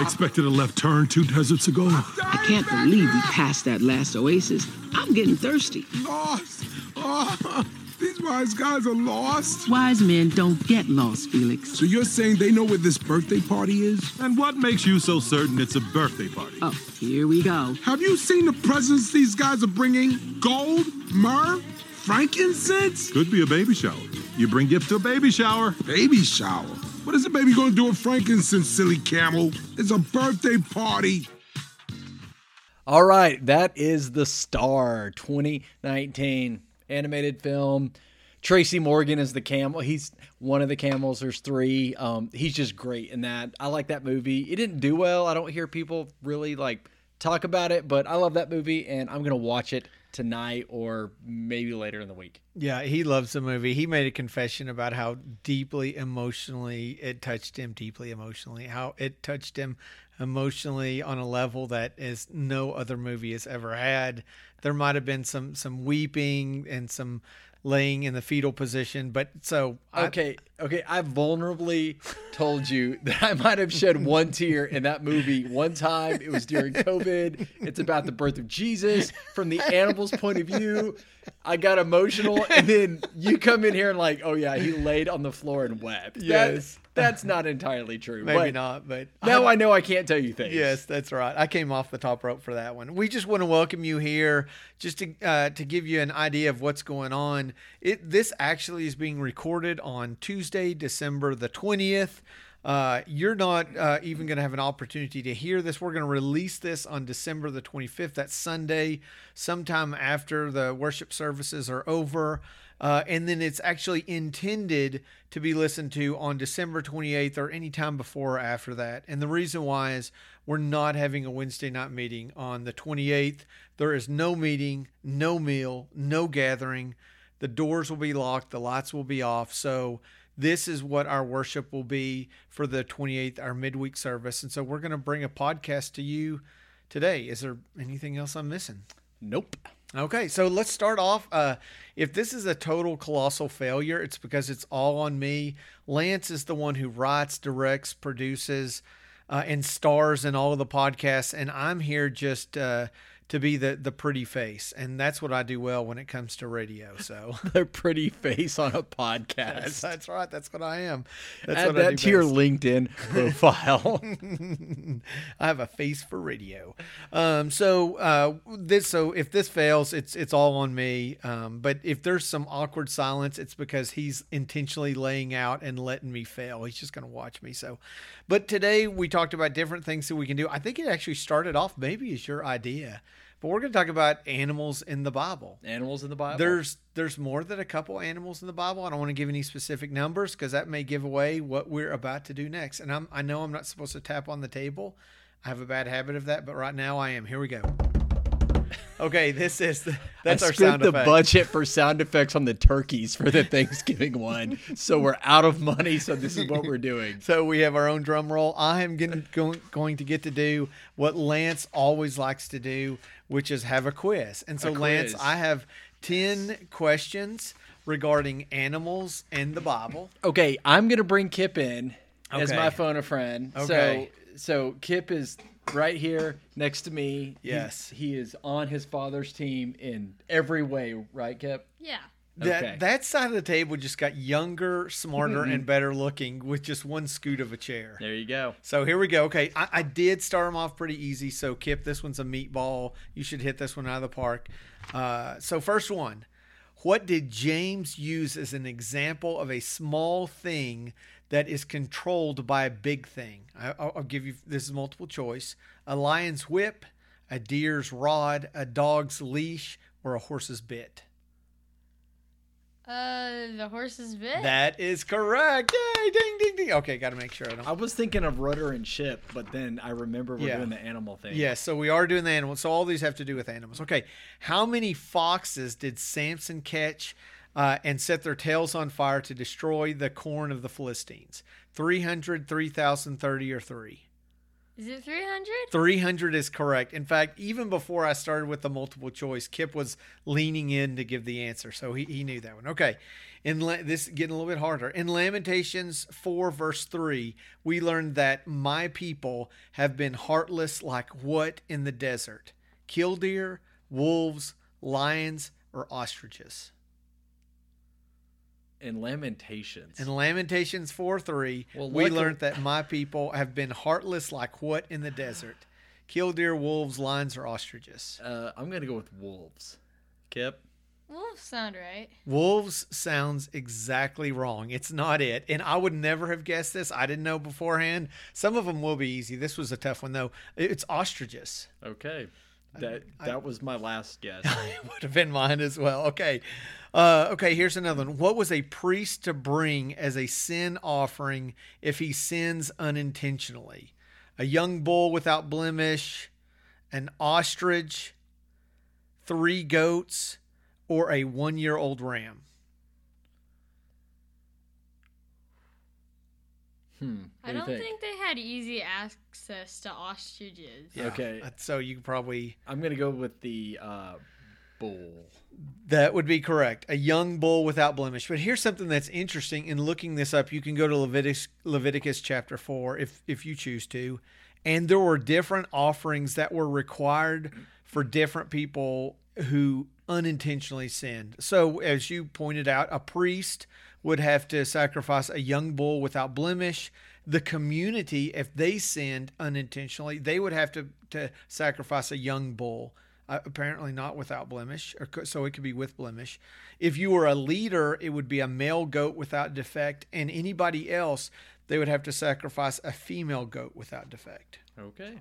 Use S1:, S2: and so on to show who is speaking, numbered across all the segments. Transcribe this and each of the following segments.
S1: I expected a left turn two deserts ago.
S2: I can't believe we passed that last oasis. I'm getting thirsty.
S3: Oh, these wise guys are lost.
S2: Wise men don't get lost, Felix.
S3: So you're saying they know where this birthday party is?
S1: And what makes you so certain it's a birthday party?
S2: Oh, here we go.
S3: Have you seen the presents these guys are bringing? Gold, myrrh, frankincense?
S1: Could be a baby shower. You bring gifts to a baby shower.
S3: Baby shower? What is the baby gonna do with frankincense, silly camel? It's a birthday party.
S4: All right, that is The Star 2019 animated film. Tracy Morgan is the camel. He's one of the camels. There's three. Um, he's just great in that. I like that movie. It didn't do well. I don't hear people really like talk about it, but I love that movie and I'm gonna watch it tonight or maybe later in the week.
S5: Yeah, he loves the movie. He made a confession about how deeply emotionally it touched him, deeply emotionally, how it touched him emotionally on a level that is no other movie has ever had. There might have been some some weeping and some laying in the fetal position, but so I-
S4: Okay, okay. I vulnerably told you that I might have shed one tear in that movie one time. It was during COVID. It's about the birth of Jesus from the animal's point of view. I got emotional, and then you come in here and like, oh yeah, he laid on the floor and wept. That-
S5: Yes.
S4: That's not entirely true.
S5: maybe
S4: but
S5: not, but
S4: Now I know I can't tell you things.
S5: Yes, that's right. I came off the top rope for that one. We just want to welcome you here, just to uh, to give you an idea of what's going on. It this actually is being recorded on Tuesday, December the twentieth. Uh, you're not uh, even going to have an opportunity to hear this. We're going to release this on December the 25th. That's Sunday, sometime after the worship services are over. Uh, and then it's actually intended to be listened to on December 28th or any time before or after that. And the reason why is we're not having a Wednesday night meeting on the 28th. There is no meeting, no meal, no gathering. The doors will be locked, the lights will be off. So this is what our worship will be for the 28th, our midweek service. And so we're going to bring a podcast to you today. Is there anything else I'm missing?
S4: Nope.
S5: Okay, so let's start off. Uh, if this is a total colossal failure, it's because it's all on me. Lance is the one who writes, directs, produces, uh, and stars in all of the podcasts, and I'm here just uh, to be the the pretty face, and that's what I do well when it comes to radio. So
S4: The pretty face on a podcast.
S5: that's, that's right. That's what I am. That's
S4: Add
S5: what I
S4: that
S5: do
S4: to your. LinkedIn profile.
S5: I have a face for radio. Um, so uh, this, so if this fails, it's it's all on me. Um, but if there's some awkward silence, it's because he's intentionally laying out and letting me fail. He's just going to watch me. So, but today we talked about different things that we can do. I think it actually started off maybe as your idea, but we're going to talk about animals in the Bible.
S4: Animals in the Bible.
S5: There's there's more than a couple animals in the Bible. I don't want to give any specific numbers because that may give away what we're about to do next. And I'm I know I'm not supposed to tap on the table. I have a bad habit of that, but right now I am. Here we go. Okay, this is the, that's
S4: I
S5: our
S4: spent
S5: sound
S4: the
S5: effect.
S4: budget for sound effects on the turkeys for the Thanksgiving one, so we're out of money. So this is what we're doing.
S5: So we have our own drum roll. I am getting, going, going to get to do what Lance always likes to do, which is have a quiz. And so,
S4: A
S5: Lance. I have 10 questions regarding animals and the Bible.
S4: Okay, I'm gonna bring Kip in as my phone a friend.
S5: Okay.
S4: So so Kip is right here next to me.
S5: Yes.
S4: he, is on his father's team in every way. Right, Kip?
S6: Yeah.
S5: That
S4: Okay.
S5: that side of the table just got younger, smarter, and better looking with just one scoot of a chair.
S4: There you go.
S5: So here we go. Okay, I, I did start them off pretty easy. So Kip, this one's a meatball. You should hit this one out of the park. Uh, so first one, what did James use as an example of a small thing that is controlled by a big thing? I, I'll, I'll give you this is multiple choice: a lion's whip, a deer's rod, a dog's leash, or a horse's bit.
S6: Uh, the horse's bit.
S5: That is correct. Yay! Ding ding ding. Okay, got to make sure I don't.
S4: I was thinking of rudder and ship, but then I remember we're
S5: Yeah.
S4: doing the animal thing.
S5: Yes, so we are doing the animal. So all these have to do with animals. Okay, how many foxes did Samson catch uh, and set their tails on fire to destroy the corn of the Philistines? 300, 3,000, 30, or 3?
S6: Is it 300?
S5: 300 is correct. In fact, even before I started with the multiple choice, Kip was leaning in to give the answer. So he, he knew that one. Okay. In La- this is getting a little bit harder. In Lamentations 4, verse 3, we learned that my people have been heartless like what in the desert? Killdeer, wolves, lions, or ostriches?
S4: In Lamentations.
S5: In Lamentations 4 3,
S4: Well,
S5: we
S4: luckily-
S5: learned that my people have been heartless like what in the desert? Killdeer, wolves, lions, or ostriches?
S4: uh, I'm gonna go with wolves. Kip.
S6: Wolves sound right.
S5: Wolves sounds exactly wrong. It's not it. And I would never have guessed this. I didn't know beforehand. Some of them will be easy. This was a tough one, though. It's ostriches.
S4: Okay. That that was my last guess.
S5: It would have been mine as well. Okay. Uh, okay, here's another one. What was a priest to bring as a sin offering if he sins unintentionally? A young bull without blemish, an ostrich, three goats, or a one year old ram?
S4: Hmm.
S6: I don't
S4: do
S6: think? they had easy access to ostriches.
S4: Okay.
S5: So you could probably.
S4: I'm gonna go with the uh, bull.
S5: That would be correct. A young bull without blemish. But here's something that's interesting. In looking this up, you can go to Leviticus, Leviticus chapter 4 if, if you choose to. And there were different offerings that were required for different people who unintentionally sinned. So, as you pointed out, a priest would have to sacrifice a young bull without blemish. The community, if they sinned unintentionally, they would have to, to sacrifice a young bull uh, apparently not without blemish, or so it could be with blemish. If you were a leader, it would be a male goat without defect, and anybody else, they would have to sacrifice a female goat without defect.
S4: Okay.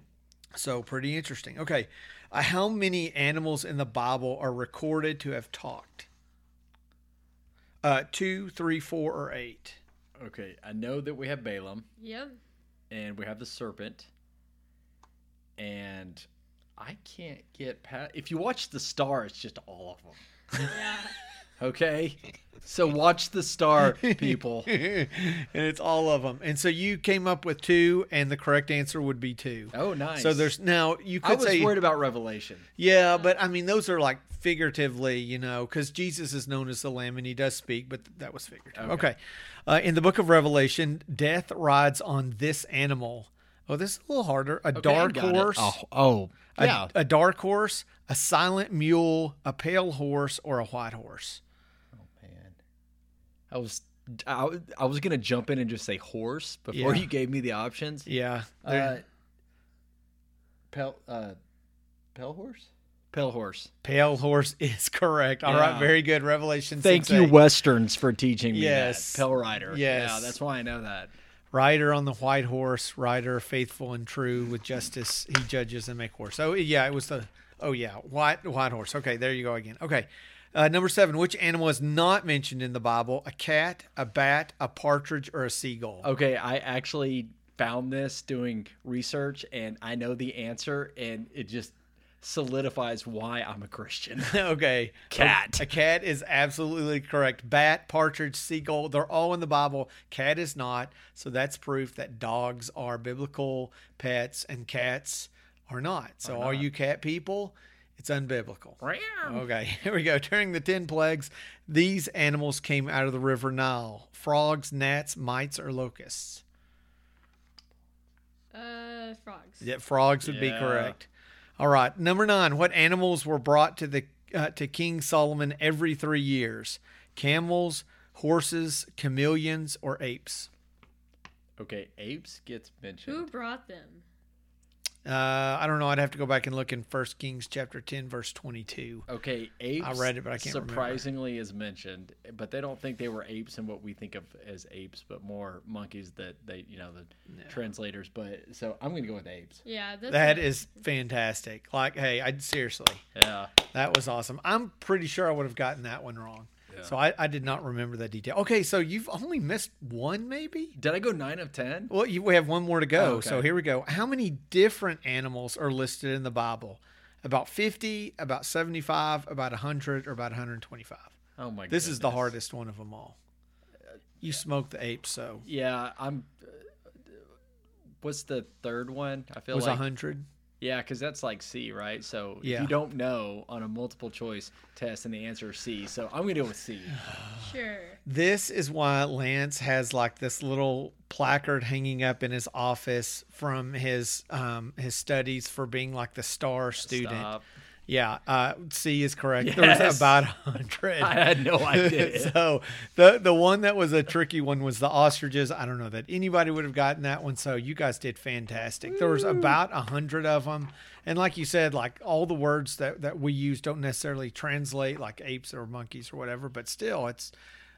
S5: So pretty interesting. Okay, uh, how many animals in the Bible are recorded to have talked? Uh, two, three, four, or eight.
S4: Okay. I know that we have Balaam
S6: Yep.
S4: and we have the serpent, and I can't get past. If you watch the star, it's just all of them.
S6: Yeah.
S4: Okay. So watch the star, people.
S5: and it's all of them. And so you came up with two, and the correct answer would be two.
S4: Oh, nice.
S5: So there's now you
S4: I
S5: could
S4: was
S5: say
S4: worried about Revelation.
S5: Yeah, but I mean, those are like figuratively, you know, because Jesus is known as the Lamb and he does speak, but that was figurative. Okay. Uh, in the book of Revelation, death rides on this animal. Oh, this is a little harder. A
S4: Okay,
S5: dark
S4: got it.
S5: horse.
S4: Oh, oh,
S5: a,
S4: yeah.
S5: a dark horse, a silent mule, a pale horse, or a white horse.
S4: I was I, I was gonna jump in and just say horse before
S5: Yeah.
S4: you gave me the options.
S5: Yeah.
S4: Uh, pale uh, pale horse, pale horse.
S5: pale horse is correct. All right,
S4: Yeah.
S5: very good. Revelation.
S4: Thank
S5: 6,
S4: you, westerns, for teaching me
S5: Yes.
S4: that. Pale rider.
S5: Yes.
S4: yeah, that's why I know that.
S5: Rider on the white horse, rider faithful and true with justice, he judges and make war. So yeah, it was the oh yeah, white white horse. Okay, there you go again. Okay. Uh, number seven, which animal is not mentioned in the Bible? A cat, a bat, a partridge, or a seagull?
S4: Okay, I actually found this doing research, and I know the answer, and it just solidifies why I'm a Christian.
S5: okay.
S4: Cat.
S5: A, a cat is absolutely correct. Bat, partridge, seagull, they're all in the Bible. Cat is not. So that's proof that dogs are biblical pets and cats are not. So are you cat people? It's unbiblical. Okay, here we go. During the 10 plagues, these animals came out of the river Nile frogs, gnats, mites, or locusts.
S6: Uh, frogs.
S5: Yeah, frogs would be
S4: Yeah.
S5: correct. All right, number nine. What animals were brought to the uh, to King Solomon every three years? Camels, horses, chameleons, or apes?
S4: Okay, apes gets mentioned.
S6: Who brought them?
S5: Uh, I don't know. I'd have to go back and look in First Kings chapter ten, verse twenty-two.
S4: Okay, apes.
S5: I read it, but I can't remember.
S4: Surprisingly, is mentioned, but they don't think they were apes in what we think of as apes, but more monkeys that they, you know, the translators. But so I'm gonna go with apes.
S6: Yeah, that's
S5: That
S6: what-
S5: is fantastic. Like, hey, I seriously,
S4: Yeah.
S5: that was awesome. I'm pretty sure I would have gotten that one wrong. So I, I did not remember that detail. Okay, so you've only missed one, maybe.
S4: Did I go nine of ten?
S5: Well, you, we have one more to go.
S4: Oh, okay.
S5: So here we go. How many different animals are listed in the Bible? About 50, about 75, about 100, or about 125?
S4: Oh my. God.
S5: This is the hardest one of them all. You smoked the ape, so
S4: Yeah, I'm. uh, what's the third one? I feel
S5: was
S4: like
S5: 100.
S4: Yeah, because that's like C, right? So if
S5: Yeah.
S4: you don't know on a multiple choice test, and the answer is C. So I'm gonna go with C.
S6: Sure.
S5: This is why Lance has like this little placard hanging up in his office from his um his studies for being like the star student.
S4: Stop.
S5: Yeah, uh, C is correct. There was about hundred.
S4: I had no idea.
S5: so the the one that was a tricky one was the ostriches. I don't know that anybody would have gotten that one. So you guys did fantastic. There was about a hundred of them, and like you said, like all the words that that we use don't necessarily translate like apes or monkeys or whatever, but still, it's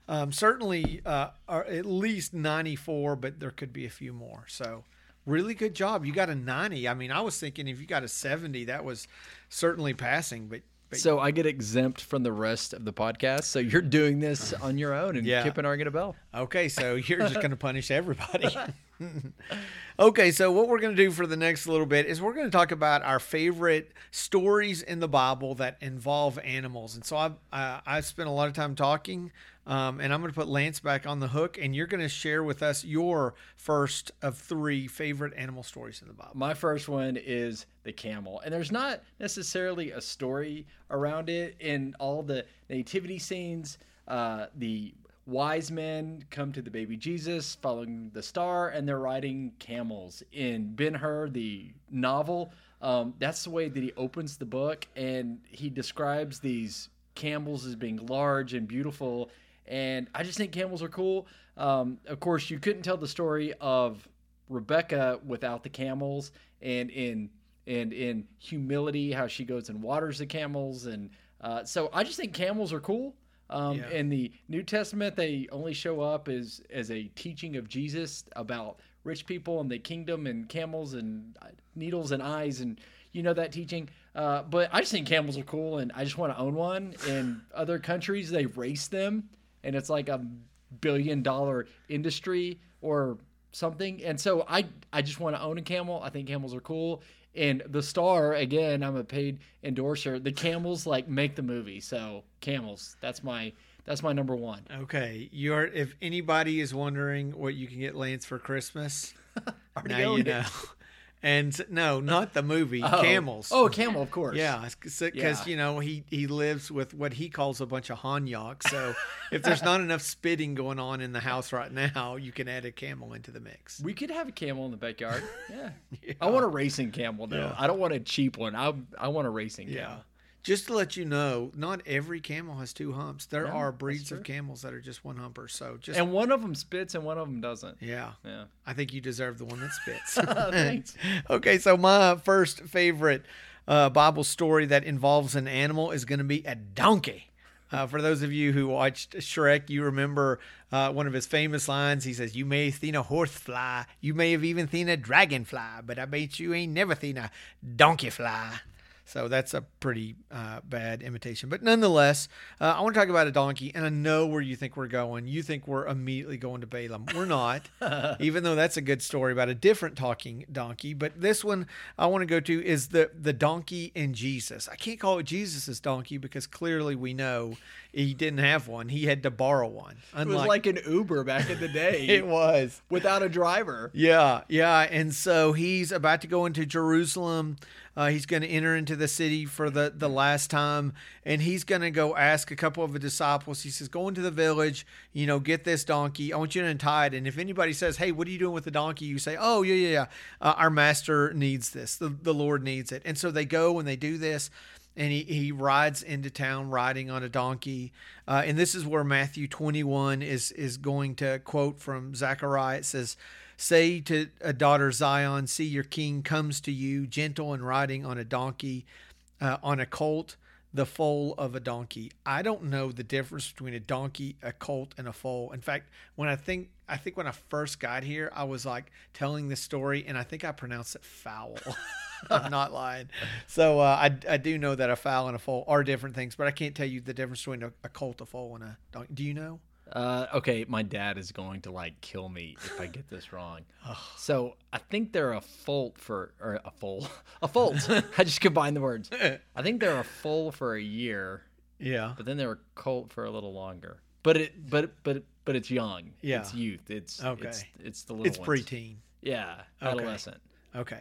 S5: um, certainly uh, at least ninety four, but there could be a few more. So. Really good job. You got a 90. I mean, I was thinking if you got a 70, that was certainly passing, but, but
S4: So I get exempt from the rest of the podcast. So you're doing this on your own, and
S5: Yeah.
S4: Kip and I are gonna bell.
S5: Okay, so you're just going to punish everybody. okay, so what we're going to do for the next little bit is we're going to talk about our favorite stories in the Bible that involve animals. And so I've, uh, I've spent a lot of time talking, um, and I'm going to put Lance back on the hook, and you're going to share with us your first of three favorite animal stories in the Bible.
S4: My first one is the camel, and there's not necessarily a story around it in all the nativity scenes. Uh, the wise men come to the baby Jesus following the star, and they're riding camels. In Ben Hur, the novel, um, that's the way that he opens the book, and he describes these camels as being large and beautiful. And I just think camels are cool. Um, of course, you couldn't tell the story of Rebecca without the camels, and in and in humility, how she goes and waters the camels, and uh, so I just think camels are cool. Um,
S5: Yeah.
S4: In the New Testament, they only show up as as a teaching of Jesus about rich people and the kingdom and camels and uh, needles and eyes and you know that teaching. Uh, but I just think camels are cool, and I just want to own one. In other countries, they race them, and it's like a billion dollar industry or something. And so I I just want to own a camel. I think camels are cool. And the star again, I'm a paid endorser. The camels like make the movie. So camels, that's my that's my number one.
S5: Okay, you're if anybody is wondering what you can get Lance for Christmas, now you know. And no, not the movie,
S4: Oh.
S5: camels.
S4: Oh, camel, of course.
S5: Yeah, because
S4: Yeah.
S5: you know he he lives with what he calls a bunch of hanyaks. So if there's not enough spitting going on in the house right now, you can add a camel into the mix.
S4: We could have a camel in the backyard. Yeah. I want a racing camel though.
S5: Yeah.
S4: I don't want a cheap one. I I want a racing
S5: Yeah.
S4: camel.
S5: Just to let you know, not every camel has two humps. There
S4: No,
S5: are breeds of camels that are just one humper. So just
S4: And one of them spits and one of them doesn't.
S5: yeah,
S4: Yeah.
S5: I think you deserve the one that spits.
S4: Thanks.
S5: okay, so my first favorite uh, Bible story that involves an animal is going to be a donkey. Uh, for those of you who watched Shrek, you remember uh, one of his famous lines. He says, "You may have seen a horse fly, you may have even seen a dragonfly, but I bet you ain't never seen a donkey fly." So that's a pretty uh, bad imitation. But nonetheless, uh, I want to talk about a donkey, and I know where you think we're going. You think we're immediately going to Balaam. We're not, even though that's a good story about a different talking donkey. But this one I want to go to is the, the donkey in Jesus. I can't call it Jesus' donkey because clearly we know he didn't have one. He had to borrow one.
S4: It was like an Uber back in the day
S5: it was.
S4: without a driver.
S5: Yeah, yeah. And so he's about to go into Jerusalem. Uh, he's going to enter into the city for the, the last time. And he's going to go ask a couple of the disciples. He says, Go into the village, you know, get this donkey. I want you to untie it. And if anybody says, Hey, what are you doing with the donkey? You say, Oh, yeah, yeah, yeah. Uh, our master needs this. The, the Lord needs it. And so they go and they do this and he, he rides into town riding on a donkey. Uh, and this is where Matthew 21 is, is going to quote from Zechariah. It says, Say to a daughter Zion, see your king comes to you, gentle and riding on a donkey, uh, on a colt, the foal of a donkey. I don't know the difference between a donkey, a colt, and a foal. In fact, when I think I think when I first got here, I was like telling this story, and I think I pronounced it foul. I'm not lying. So uh, I, I do know that a fowl and a foal are different things, but I can't tell you the difference between a, a colt, a foal, and a donkey. Do you know?
S4: Uh, okay, my dad is going to like kill me if I get this wrong. so I think they're a foal for or a foal, a folt. I just combined the words. I think they're a foal for a year,
S5: Yeah.
S4: but then they're a colt for a little longer. But it, but but but it's young.
S5: Yeah.
S4: it's youth. It's
S5: Okay.
S4: It's, it's the little.
S5: It's
S4: ones.
S5: preteen.
S4: Yeah, adolescent.
S5: Okay.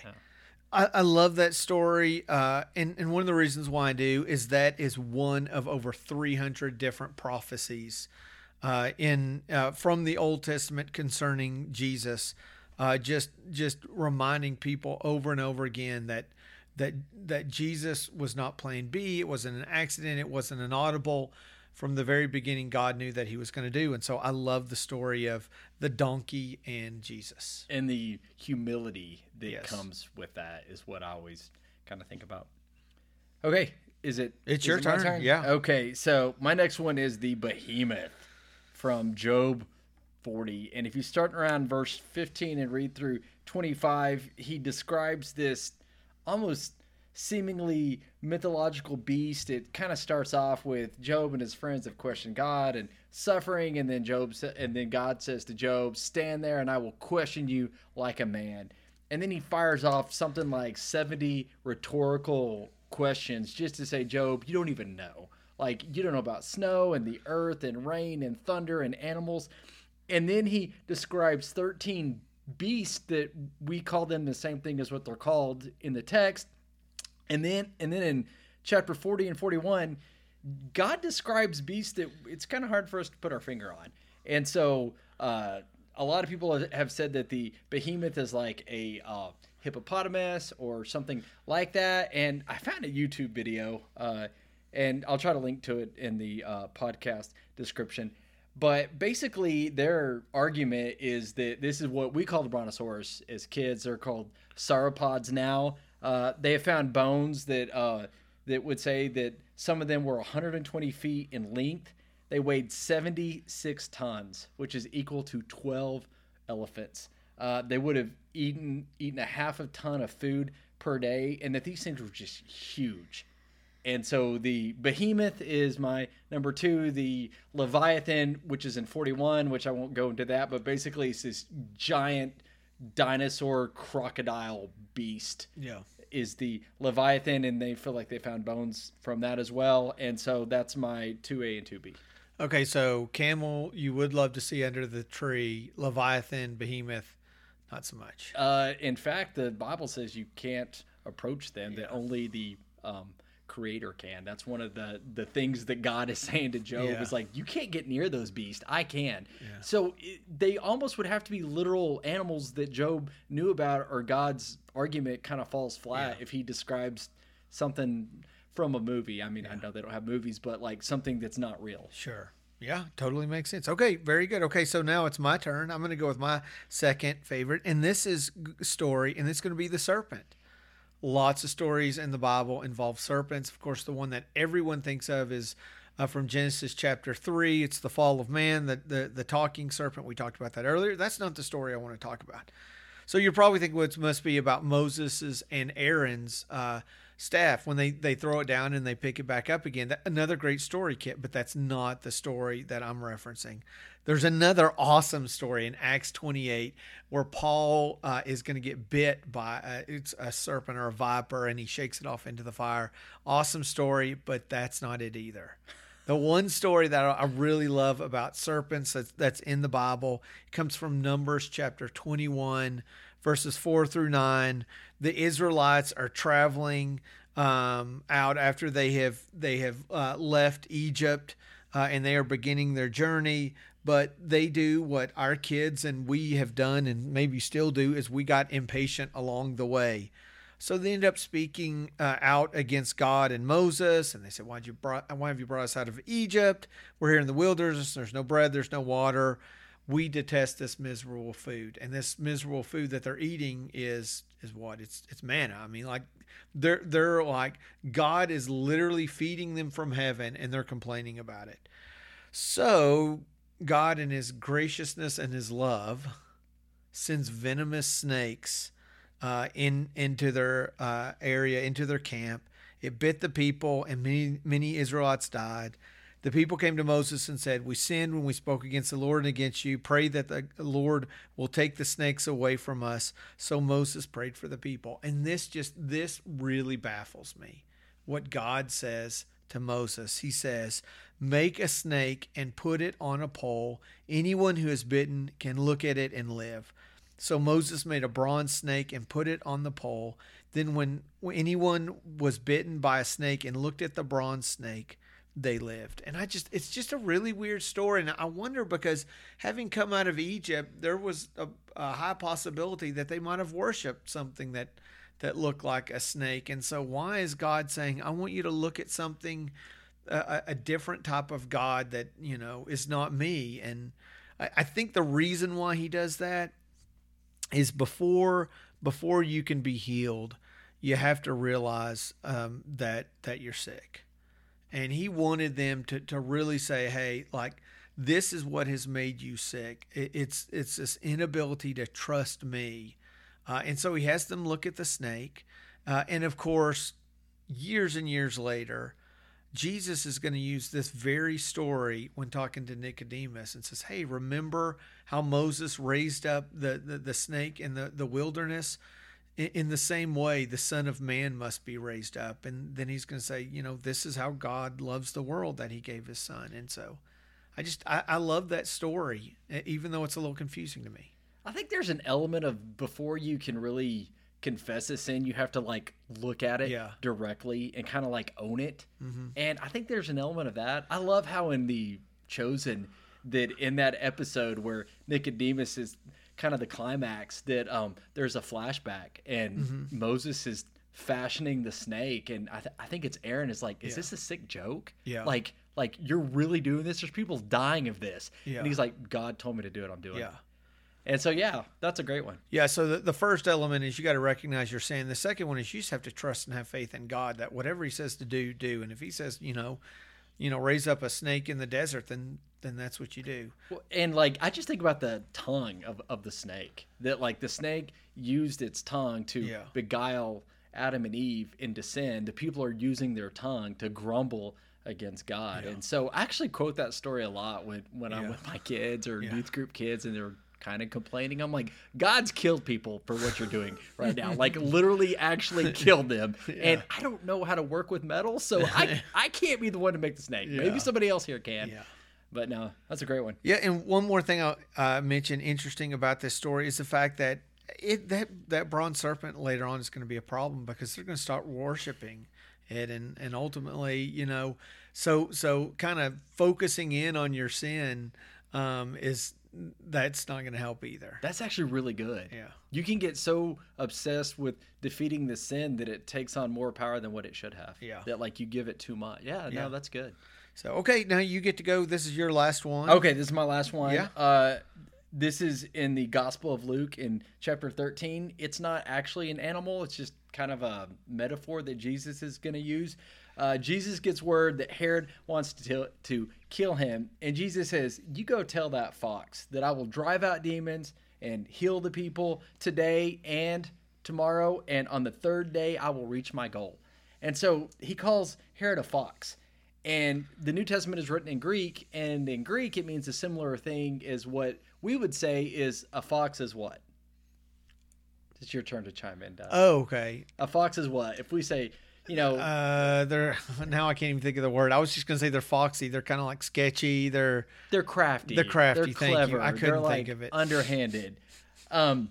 S5: I, I love that story. Uh, and, and one of the reasons why I do is that is one of over 300 different prophecies uh, in uh, from the Old Testament concerning Jesus. Uh, just just reminding people over and over again that that that Jesus was not Plan B. It wasn't an accident. It wasn't an audible. From the very beginning, God knew that He was going to do, and so I love the story of the donkey and Jesus.
S4: And the humility that
S5: Yes.
S4: comes with that is what I always kind of think about. Okay, is it?
S5: It's
S4: is
S5: your
S4: it my
S5: turn, yeah.
S4: Okay, so my next one is the behemoth from Job 40. And if you start around verse 15 and read through 25, he describes this almost seemingly mythological beast. It kind of starts off with Job and his friends have questioned God and suffering, and then Job sa- and then God says to Job, "Stand there, and I will question you like a man." And then he fires off something like 70 rhetorical questions just to say, Job, you don't even know. Like, you don't know about snow and the earth and rain and thunder and animals. And then he describes 13 beasts that we call them the same thing as what they're called in the text. And then and then in chapter 40 and 41, God describes beasts that it's kind of hard for us to put our finger on. And so uh, a lot of people have said that the behemoth is like a uh, hippopotamus or something like that. And I found a YouTube video, uh, and I'll try to link to it in the uh, podcast description. But basically, their argument is that this is what we call the brontosaurus as kids. They're called sauropods now. Uh, they have found bones that uh, that would say that some of them were 120 feet in length. They weighed 76 tons, which is equal to 12 elephants. Uh, they would have eaten eaten a half a ton of food per day, and that these things were just huge. And so the behemoth is my number two. The Leviathan, which is in 41, which I won't go into that, but basically it's this giant dinosaur crocodile beast.
S5: Yeah.
S4: Is the Leviathan, and they feel like they found bones from that as well. And so that's my 2A and 2B.
S5: Okay, so camel, you would love to see under the tree. Leviathan, behemoth, not so much.
S4: Uh, in fact, the Bible says you can't approach them; that only the um, Creator can. That's one of the the things that God is saying to Job
S5: Yeah.
S4: is like, you can't get near those beasts. I can. So it, they almost would have to be literal animals that Job knew about, or God's argument kind of falls flat if he describes something from a movie. I mean, I know they don't have movies, but like something that's not real.
S5: Sure. Yeah, totally makes sense. Okay, very good. Okay, so now it's my turn. I'm going to go with my second favorite, and this is story, and it's going to be the serpent. Lots of stories in the Bible involve serpents. Of course, the one that everyone thinks of is uh, from Genesis chapter three. It's the fall of man, the, the the talking serpent. We talked about that earlier. That's not the story I want to talk about. So you're probably thinking what must be about Moses's and Aaron's uh, staff when they they throw it down and they pick it back up again. That, another great story, Kip, but that's not the story that I'm referencing. There's another awesome story in Acts 28 where Paul uh, is going to get bit by a, it's a serpent or a viper and he shakes it off into the fire. Awesome story, but that's not it either. The one story that I really love about serpents that's, that's in the Bible comes from Numbers chapter 21, verses 4 through 9. The Israelites are traveling um, out after they have they have uh, left Egypt uh, and they are beginning their journey. But they do what our kids and we have done, and maybe still do, is we got impatient along the way. So they end up speaking uh, out against God and Moses, and they said, "Why'd you brought, Why have you brought us out of Egypt? We're here in the wilderness. There's no bread. There's no water. We detest this miserable food, and this miserable food that they're eating is is what it's it's manna. I mean, like they're they're like God is literally feeding them from heaven, and they're complaining about it. So God, in His graciousness and His love, sends venomous snakes uh, in into their uh, area, into their camp. It bit the people, and many many Israelites died. The people came to Moses and said, "We sinned when we spoke against the Lord and against you. Pray that the Lord will take the snakes away from us." So Moses prayed for the people, and this just this really baffles me. What God says to Moses, He says, "Make a snake and put it on a pole. Anyone who is bitten can look at it and live." So Moses made a bronze snake and put it on the pole. Then, when anyone was bitten by a snake and looked at the bronze snake, they lived. And I just, it's just a really weird story. And I wonder because having come out of Egypt, there was a, a high possibility that they might have worshiped something that that looked like a snake. And so, why is God saying, I want you to look at something, a, a different type of God that, you know, is not me? And I, I think the reason why he does that is before before you can be healed, you have to realize um, that that you're sick. And he wanted them to to really say, hey, like this is what has made you sick. It, it's it's this inability to trust me. Uh, and so he has them look at the snake. Uh, and of course, years and years later, Jesus is going to use this very story when talking to Nicodemus and says, Hey, remember how Moses raised up the, the, the snake in the, the wilderness? In, the same way, the Son of Man must be raised up. And then he's going to say, You know, this is how God loves the world that he gave his son. And so I just, I, I love that story, even though it's a little confusing to me.
S4: I think there's an element of before you can really confess a sin, you have to like look at it
S5: Yeah.
S4: directly and kind of like own it. Mm-hmm. And I think there's an element of that. I love how in the Chosen that in that episode where Nicodemus is kind of the climax that um there's a flashback and Moses is fashioning the snake and I, th- I think it's Aaron is like is
S5: Yeah.
S4: this a sick joke
S5: Yeah.
S4: like like you're really doing this there's people dying of this
S5: Yeah.
S4: and he's like God told me to do it I'm doing it.
S5: Yeah.
S4: it and so yeah that's a great one
S5: Yeah, so the, the first element is you got to recognize your sin. The second one is you just have to trust and have faith in God that whatever He says to do, do. And if He says, you know, you know, raise up a snake in the desert, then then that's what you do.
S4: Well, and like I just think about the tongue of, of the snake. That like the snake used its tongue to
S5: Yeah.
S4: beguile Adam and Eve into sin. The people are using their tongue to grumble against God. And so I actually quote that story a lot when, when I'm with my kids or
S5: Yeah.
S4: youth group kids and they're kind of complaining. I'm like, God's killed people for what you're doing right now. Like literally actually killed them. And I don't know how to work with metal, so I I can't be the one to make the snake.
S5: Yeah.
S4: Maybe somebody else here can.
S5: Yeah.
S4: But no, that's a great one.
S5: Yeah, and one more thing I'll uh, mention interesting about this story is the fact that it that that bronze serpent later on is going to be a problem because they're going to start worshiping it, and and ultimately, you know, so so kind of focusing in on your sin um, is that's not going to help either.
S4: That's actually really good.
S5: Yeah.
S4: You can get so obsessed with defeating the sin that it takes on more power than what it should have.
S5: Yeah.
S4: That like you give it too much. Yeah,
S5: Yeah.
S4: no, that's good.
S5: So okay, now you get to go. This is your last one.
S4: Okay, this is my last one.
S5: Yeah.
S4: Uh this is in the Gospel of Luke in chapter 13. It's not actually an animal, it's just kind of a metaphor that Jesus is going to use. Uh, Jesus gets word that Herod wants to, tell, to kill him, and Jesus says, You go tell that fox that I will drive out demons and heal the people today and tomorrow, and on the third day I will reach my goal. And so he calls Herod a fox. And the New Testament is written in Greek, and in Greek it means a similar thing as what we would say is a fox is what? It's your turn to chime in, Doug.
S5: Oh, okay.
S4: a fox is what? If we say, you know,
S5: Uh, they're now I can't even think of the word. I was just gonna say they're foxy. They're kind of like sketchy. They're
S4: they're crafty.
S5: they're crafty,
S4: They're
S5: thank you.
S4: clever.
S5: I
S4: they're
S5: couldn't
S4: like
S5: think of it.
S4: Underhanded. Um,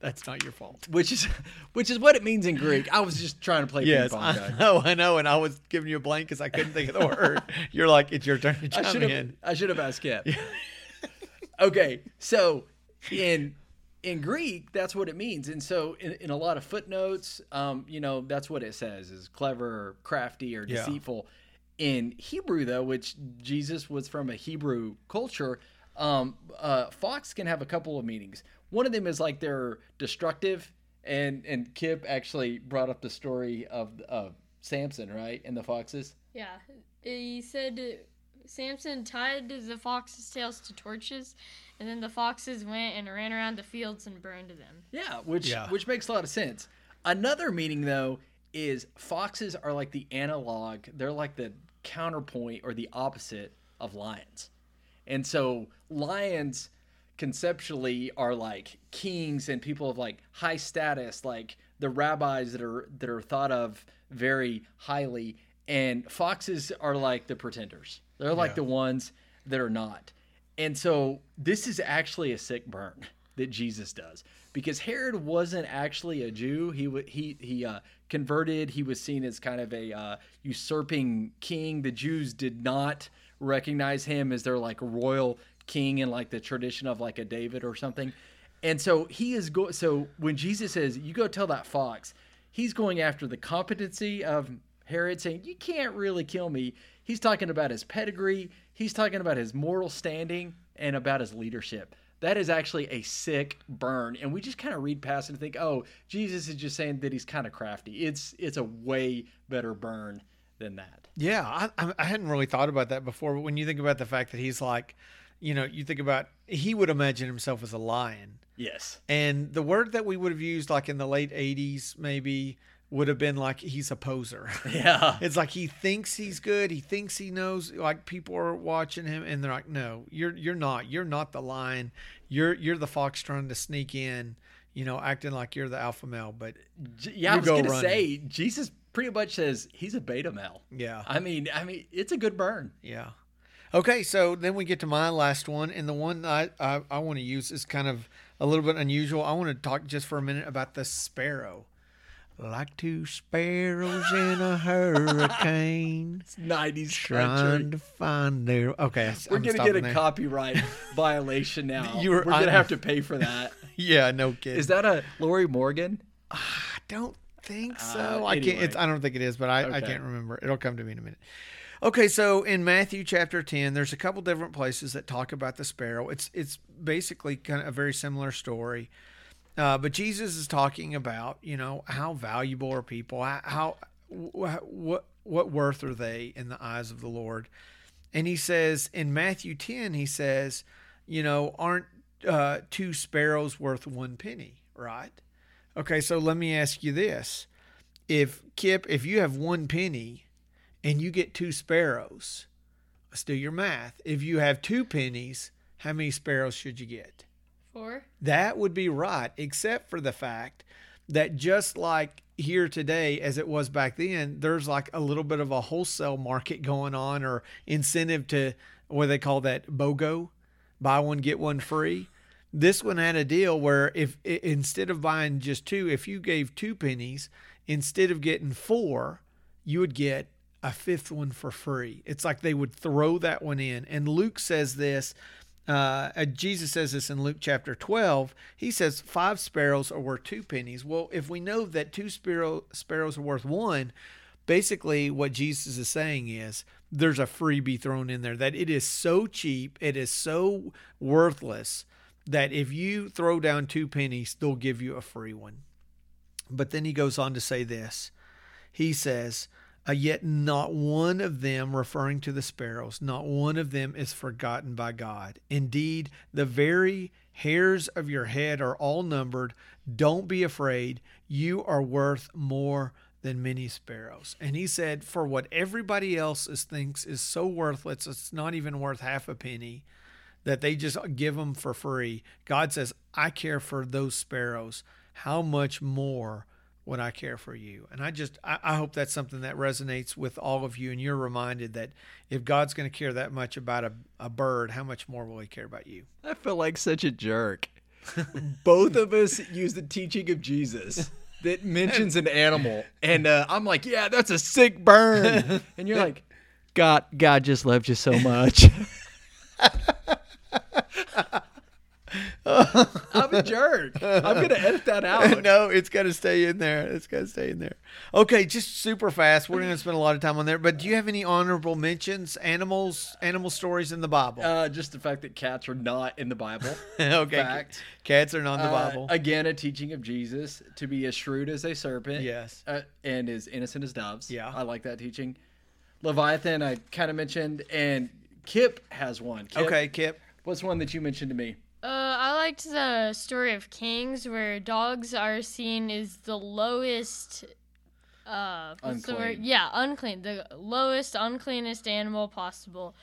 S5: that's not your fault.
S4: which is which is what it means in Greek. I was just trying to play
S5: Yes,
S4: ping pong.
S5: I
S4: Doug.
S5: know, I know, and I was giving you a blank because I couldn't think of the word. You're like, it's your turn to
S4: I
S5: chime
S4: should have.
S5: in.
S4: I should have asked Kip. okay, so in in Greek, that's what it means, and so in, in a lot of footnotes, um, you know, that's what it says is clever, or crafty, or
S5: Yeah.
S4: deceitful. In Hebrew, though, which Jesus was from a Hebrew culture, um, uh, fox can have a couple of meanings. One of them is like they're destructive, and and Kip actually brought up the story of of Samson, right, and the foxes.
S6: Yeah, he said Samson tied the foxes' tails to torches, and then the foxes went and ran around the fields and burned them.
S4: Yeah, which
S5: Yeah.
S4: which makes a lot of sense. Another meaning though is foxes are like the analog, they're like the counterpoint or the opposite of lions. And so lions conceptually are like kings and people of like high status, like the rabbis that are that are thought of very highly and foxes are like the pretenders. They're like
S5: Yeah.
S4: the ones that are not. And so this is actually a sick burn that Jesus does because Herod wasn't actually a Jew. He he he uh, converted. He was seen as kind of a uh, usurping king. The Jews did not recognize him as their like royal king in like the tradition of like a David or something. And so he is go. So when Jesus says, "You go tell that fox," he's going after the competency of Herod, saying, "You can't really kill me." He's talking about his pedigree. He's talking about his moral standing and about his leadership. That is actually a sick burn, and we just kind of read past and think, "Oh, Jesus is just saying that he's kind of crafty." It's it's a way better burn than that.
S5: Yeah, I, I- I hadn't really thought about that before. But when you think about the fact that he's like, you know, you think about he would imagine himself as a lion,
S4: Yes.
S5: and the word that we would have used like in the late '80s maybe would have been like he's a poser.
S4: Yeah.
S5: It's like he thinks he's good. He thinks he knows. Like people are watching him, and they're like, "No, you're you're not. You're not the lion. You're you're the fox trying to sneak in. You know, acting like you're the alpha male." But
S4: Yeah, I was
S5: go
S4: gonna
S5: running.
S4: say Jesus pretty much says he's a beta male.
S5: yeah,
S4: I mean, I mean, it's a good burn.
S5: yeah. Okay, so then we get to my last one, and the one I I, I want to use is kind of a little bit unusual. I want to talk just for a minute about the sparrow. Like two sparrows in a hurricane, it's
S4: Nineties
S5: trying
S4: country.
S5: to find their. Okay,
S4: We're
S5: I'm
S4: gonna get a
S5: there.
S4: copyright violation now.
S5: You were-
S4: We're gonna
S5: I'm-
S4: have to pay for that.
S5: Yeah, no kidding.
S4: Is that a Lorrie Morgan?
S5: I don't think so.
S4: Uh,
S5: I can't. It's. I don't think it is, but I, I can't remember. It'll come to me in a minute. Okay, so in Matthew chapter ten, there's a couple different places that talk about the sparrow. It's it's basically kind of a very similar story, uh, but Jesus is talking about you know how valuable are people, how, how wh- what what worth are they in the eyes of the Lord, and he says in Matthew ten, he says, you know, aren't uh, two sparrows worth one penny, right? Okay, so let me ask you this. If Kip, if you have one penny and you get two sparrows, let's do your math. If you have two pennies, how many sparrows should you get?
S6: Four.
S5: That would be right, except for the fact that just like here today, as it was back then, there's like a little bit of a wholesale market going on or incentive to what they call that BOGO, buy one, get one free. This one had a deal where if instead of buying just two, if you gave two pennies, instead of getting four, you would get a fifth one for free. It's like they would throw that one in. And Luke says this. Uh, uh, Jesus says this in Luke chapter 12. He says five sparrows are worth two pennies. Well, if we know that two sparrow, sparrows are worth one, basically what Jesus is saying is there's a freebie thrown in there that it is so cheap, it is so worthless that if you throw down two pennies, they'll give you a free one. But then he goes on to say this. He says, uh, Yet not one of them, referring to the sparrows, not one of them is forgotten by God. Indeed, the very hairs of your head are all numbered. Don't be afraid. You are worth more than many sparrows. And he said, For what everybody else is, thinks is so worthless, it's not even worth half a penny that they just give them for free. God says, I care for those sparrows. How much more would I care for you? And I just, I, I hope that's something that resonates with all of you. And you're reminded that if God's going to care that much about a, a bird, how much more will he care about you?
S4: I feel like such a jerk. Both of us use the teaching of Jesus that mentions an animal, and uh, I'm like, "Yeah, that's a sick burn," and you're like, "God, God just loved you so much." I'm a jerk. I'm gonna edit that out.
S5: no, it's got to stay in there. It's got to stay in there. Okay, just super fast. We're going to spend a lot of time on there. But do you have any honorable mentions? Animals, animal stories in the Bible?
S4: Uh, just the fact that cats are not in the Bible.
S5: okay,
S4: fact.
S5: cats are not in the
S4: Uh,
S5: Bible.
S4: again, a teaching of Jesus to be as shrewd as a serpent.
S5: Yes.
S4: Uh, and as innocent as doves.
S5: Yeah.
S4: I like that teaching. Leviathan, I kind of mentioned, and Kip has one. Kip,
S5: okay, Kip.
S4: What's one that you mentioned to me?
S6: Uh, I liked the story of Kings, where dogs are seen as the lowest. Uh, what's the word?
S4: Unclean.
S6: Yeah, unclean. The lowest, uncleanest animal possible.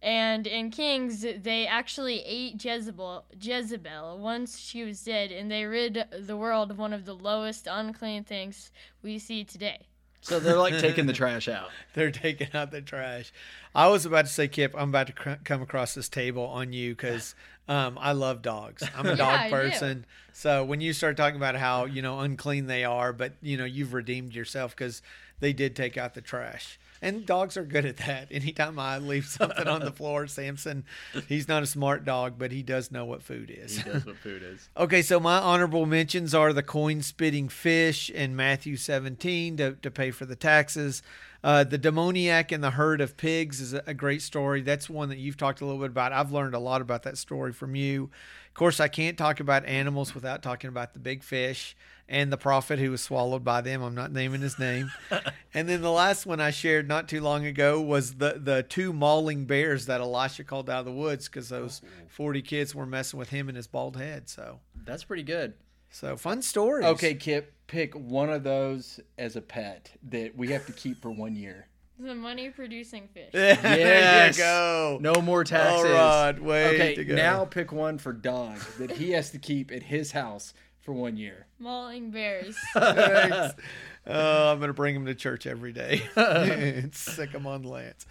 S6: And in Kings, they actually ate Jezebel. Jezebel once she was dead, and they rid the world of one of the lowest unclean things we see today.
S4: So they're like taking the trash out.
S5: They're taking out the trash. I was about to say, Kip, I'm about to cr- come across this table on you because Um, I love dogs. I'm a
S6: Yeah,
S5: dog person. So when you start talking about how you know unclean they are, but you know you've redeemed yourself because they did take out the trash, and dogs are good at that. Anytime I leave something on the floor, Samson, he's not a smart dog, but he does know what food is.
S4: He knows what food is.
S5: Okay, so my honorable mentions are the coin spitting fish in Matthew 17 to, to pay for the taxes. Uh, the demoniac and the herd of pigs is a, a great story. That's one that you've talked a little bit about. I've learned a lot about that story from you. Of course, I can't talk about animals without talking about the big fish and the prophet who was swallowed by them. I'm not naming his name. and then the last one I shared not too long ago was the, the two mauling bears that Elisha called out of the woods because those 40 kids were messing with him and his bald head. So.
S4: That's pretty good.
S5: So fun stories.
S4: Okay, Kip, pick one of those as a pet that we have to keep for one year.
S6: The money producing fish.
S5: there
S4: Yes.
S5: you go.
S4: No more taxes.
S5: All right, way
S4: okay,
S5: to go.
S4: now pick one for Doug that he has to keep at his house for one year.
S6: Mauling bears.
S5: Thanks. Oh, I'm gonna bring him to church every day. and Sick him on Lance.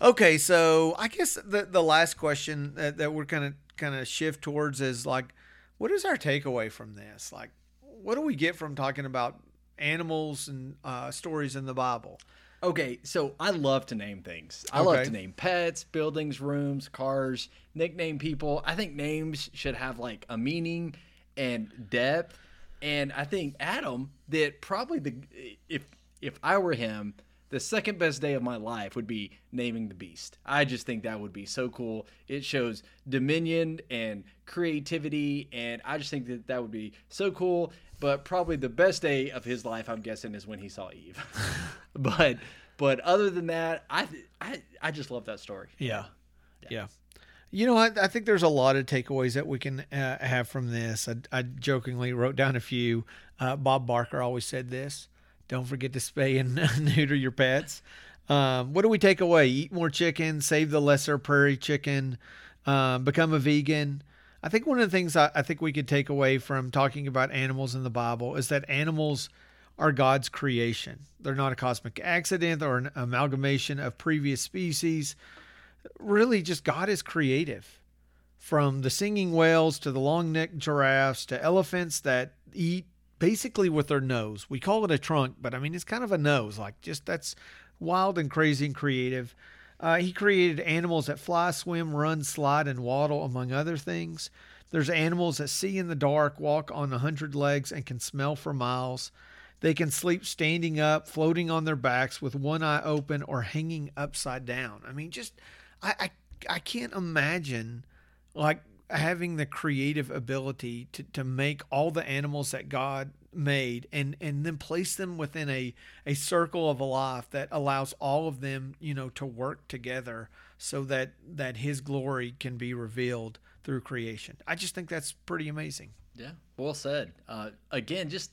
S5: Okay, so I guess the the last question that, that we're gonna kind of shift towards is like, what is our takeaway from this? Like, what do we get from talking about animals and uh, stories in the Bible?
S4: Okay, so I love to name things. I love to name pets, buildings, rooms, cars, nickname people. I think names should have like a meaning and depth. And I think Adam that probably the if if I were him, the second best day of my life would be naming the beast. I just think that would be so cool. It shows dominion and creativity and I just think that that would be so cool. But probably the best day of his life, I'm guessing, is when he saw Eve. but but other than that, I I I just love that story.
S5: Yeah. Yeah. You know, I, I think there's a lot of takeaways that we can uh, have from this. I, I jokingly wrote down a few. Uh, Bob Barker always said this don't forget to spay and neuter your pets. Um, what do we take away? Eat more chicken, save the lesser prairie chicken, um, become a vegan. I think one of the things I, I think we could take away from talking about animals in the Bible is that animals are God's creation. They're not a cosmic accident or an amalgamation of previous species really just God is creative. From the singing whales to the long necked giraffes to elephants that eat basically with their nose. We call it a trunk, but I mean, it's kind of a nose. Like, just that's wild and crazy and creative. Uh, he created animals that fly, swim, run, slide, and waddle, among other things. There's animals that see in the dark, walk on a hundred legs, and can smell for miles. They can sleep standing up, floating on their backs with one eye open, or hanging upside down. I mean, just I I, I can't imagine like having the creative ability to, to make all the animals that God made and and then place them within a a circle of a life that allows all of them you know to work together so that that his glory can be revealed through creation i just think that's pretty amazing
S4: Yeah, well said. Uh, again, just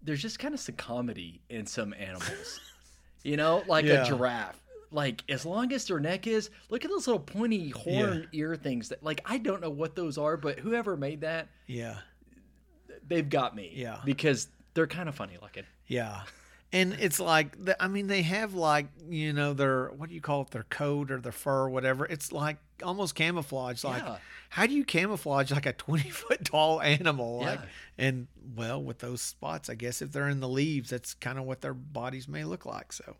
S4: there's just kind of some comedy in some animals. you know, like
S5: Yeah.
S4: a giraffe. Like as long as their neck is, look at those little pointy horn ear things. That like I don't know what those are, but whoever made that,
S5: yeah
S4: they've got me.
S5: Yeah.
S4: because they're kind of funny looking.
S5: Yeah. And it's like, I mean, they have like, you know, their, what do you call it, their coat or their fur or whatever. It's like almost camouflage. Like,
S4: Yeah.
S5: how do you camouflage like a 20 foot tall animal? Like,
S4: Yeah.
S5: and well, with those spots, I guess if they're in the leaves, that's kind of what their bodies may look like. So,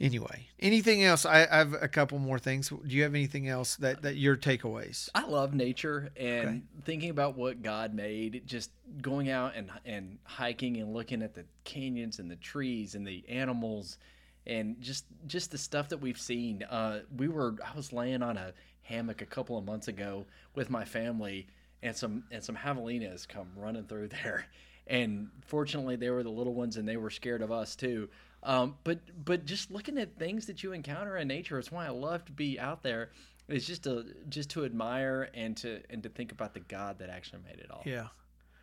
S5: anyway, anything else? I, I have a couple more things. Do you have anything else that, that your takeaways?
S4: I love nature and thinking about what God made, just going out and and hiking and looking at the canyons and the trees and the animals and just just the stuff that we've seen. Uh, we were I was laying on a hammock a couple of months ago with my family and some and some javelinas come running through there. And fortunately, they were the little ones, and they were scared of us too. Um, but but just looking at things that you encounter in nature, it's why I love to be out there. It's just to just to admire and to and to think about the God that actually made it all.
S5: Yeah.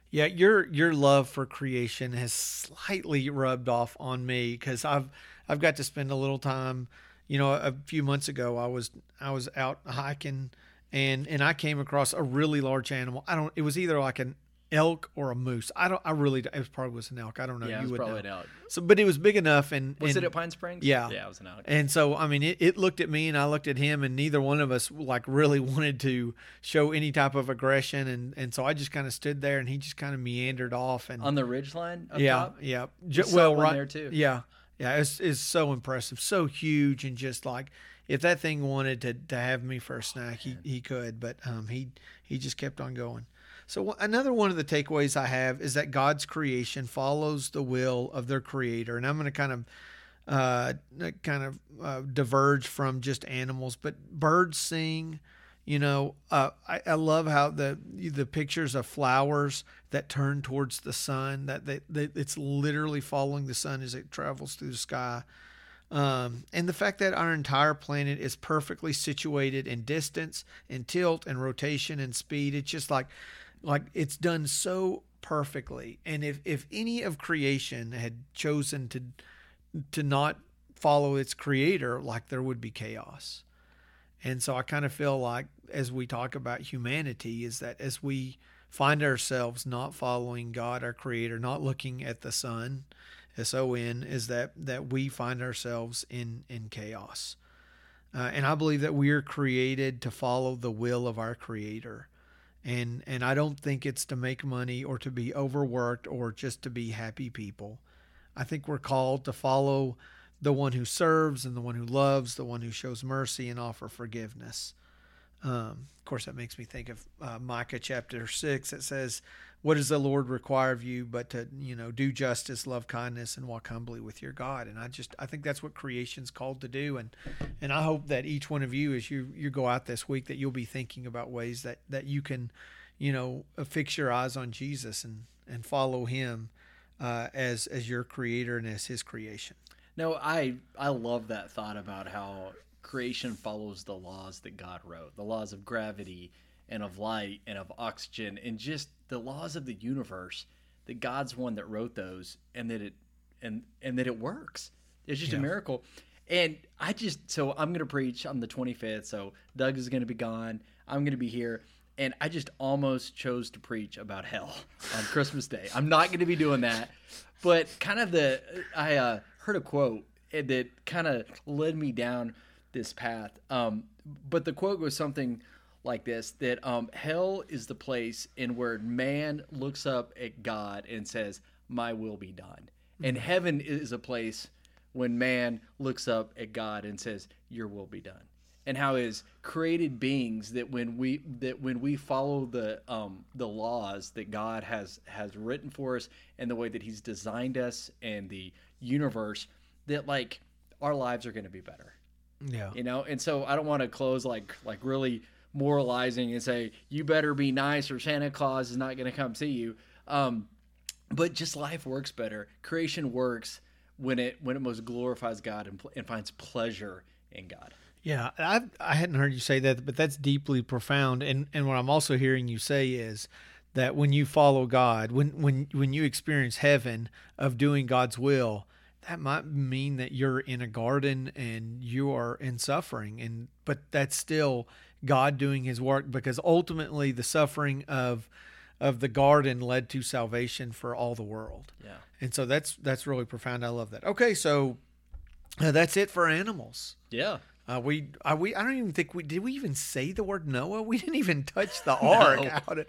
S5: Yeah, your your love for creation has slightly rubbed off on me cuz I've I've got to spend a little time, you know, a few months ago I was I was out hiking and and I came across a really large animal. I don't it was either like an elk or a moose. I don't. I really. It was probably was an elk. I don't know.
S4: Yeah, it
S5: you
S4: was
S5: would
S4: probably
S5: know.
S4: an elk.
S5: So, but it was big enough, and
S4: Was
S5: and-
S4: it at Pine Springs?
S5: Yeah.
S4: Yeah, it was an elk.
S5: And so, I mean, it, it looked at me and I looked at him, and neither one of us like really wanted to show any type of aggression. And, and so I just kind of stood there, and he just kind of meandered off. And
S4: On the ridge line up
S5: yeah,
S4: top?
S5: yeah,
S4: We
S5: Ju- well, right
S4: there, too.
S5: Yeah, yeah, it's it's so impressive, so huge, and just like if that thing wanted to, to have me for a snack, he, he could, but um, he he just kept on going. So another one of the takeaways I have is that God's creation follows the will of their Creator, and I'm going to kind of uh, kind of uh, diverge from just animals, but birds sing. You know, uh, I, I love how the the pictures of flowers that turn towards the sun. That, that, that it's literally following the sun as it travels through the sky. Um, and the fact that our entire planet is perfectly situated in distance, in tilt, and rotation and speed. It's just like, like it's done so perfectly. And if if any of creation had chosen to to not follow its creator, like there would be chaos. And so I kind of feel like as we talk about humanity, is that as we find ourselves not following God, our creator, not looking at the sun, S O N, is that that we find ourselves in in chaos. Uh, and I believe that we are created to follow the will of our creator. And and I don't think it's to make money or to be overworked or just to be happy people. I think we're called to follow the one who serves and the one who loves, the one who shows mercy and offer forgiveness. Um, of course, that makes me think of uh, Micah chapter six. It says, "What does the Lord require of you but to you know do justice, love kindness, and walk humbly with your God?" And I just I think that's what creation's called to do. And and I hope that each one of you, as you you go out this week, that you'll be thinking about ways that that you can, you know, fix your eyes on Jesus and and follow Him uh, as as your Creator and as His creation.
S4: No, I I love that thought about how creation follows the laws that God wrote, the laws of gravity and of light and of oxygen and just the laws of the universe. That God's one that wrote those, and that it and and that it works. It's just a miracle. And I just so I'm gonna preach on the 25th. So Doug is gonna be gone. I'm gonna be here. And I just almost chose to preach about hell on Christmas Day. I'm not going to be doing that, but kind of the I uh, heard a quote that kind of led me down this path. Um, but the quote was something like this: that um, hell is the place in where man looks up at God and says, "My will be done," and heaven is a place when man looks up at God and says, "Your will be done." And how is created beings that when we that when we follow the um, the laws that God has has written for us and the way that He's designed us and the universe, that like our lives are going to be better
S5: Yeah.
S4: you know and so i don't want to close like like really moralizing and say you better be nice or santa claus is not going to come see you. Um but just life works better. Creation works when it when it most glorifies god and, and finds pleasure in god.
S5: Yeah, I I hadn't heard you say that, but that's deeply profound. And and what I'm also hearing you say is that when you follow God, when when when you experience heaven of doing God's will, that might mean that you're in a garden and you are in suffering, and but that's still God doing His work because ultimately the suffering of of the garden led to salvation for all the world.
S4: yeah
S5: And so that's that's really profound. I love that. Okay, so uh, that's it for animals.
S4: yeah
S5: Uh, we, uh, we, I don't even think we did. We even say the word Noah. We didn't even touch the ark out. Of,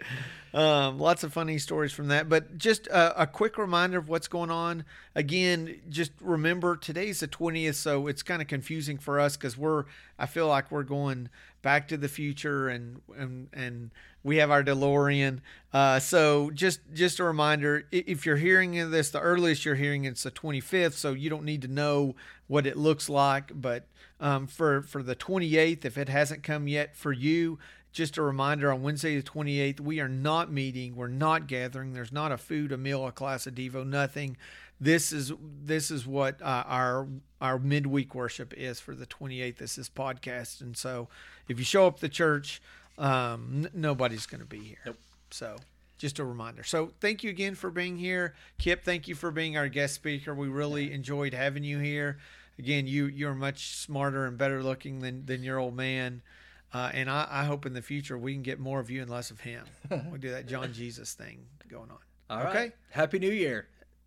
S5: um, lots of funny stories from that. But just a, a quick reminder of what's going on. Again, just remember today's the twentieth, so it's kind of confusing for us because we're. I feel like we're going back to the future, and and and we have our DeLorean. Uh, so just just a reminder: if you're hearing this, the earliest you're hearing it's the 25th, so you don't need to know what it looks like. But um, for for the 28th, if it hasn't come yet for you, just a reminder: on Wednesday the 28th, we are not meeting, we're not gathering. There's not a food, a meal, a class, a devo, nothing. This is this is what uh, our our midweek worship is for the 28th. This is podcast, and so if you show up the church, um, n- nobody's going to be here.
S4: Nope.
S5: So just a reminder. So thank you again for being here, Kip. Thank you for being our guest speaker. We really enjoyed having you here. Again, you you're much smarter and better looking than than your old man. Uh, and I, I hope in the future we can get more of you and less of him. We'll do that John Jesus thing going on.
S4: All right.
S5: okay.
S4: Happy New Year.